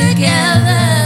together.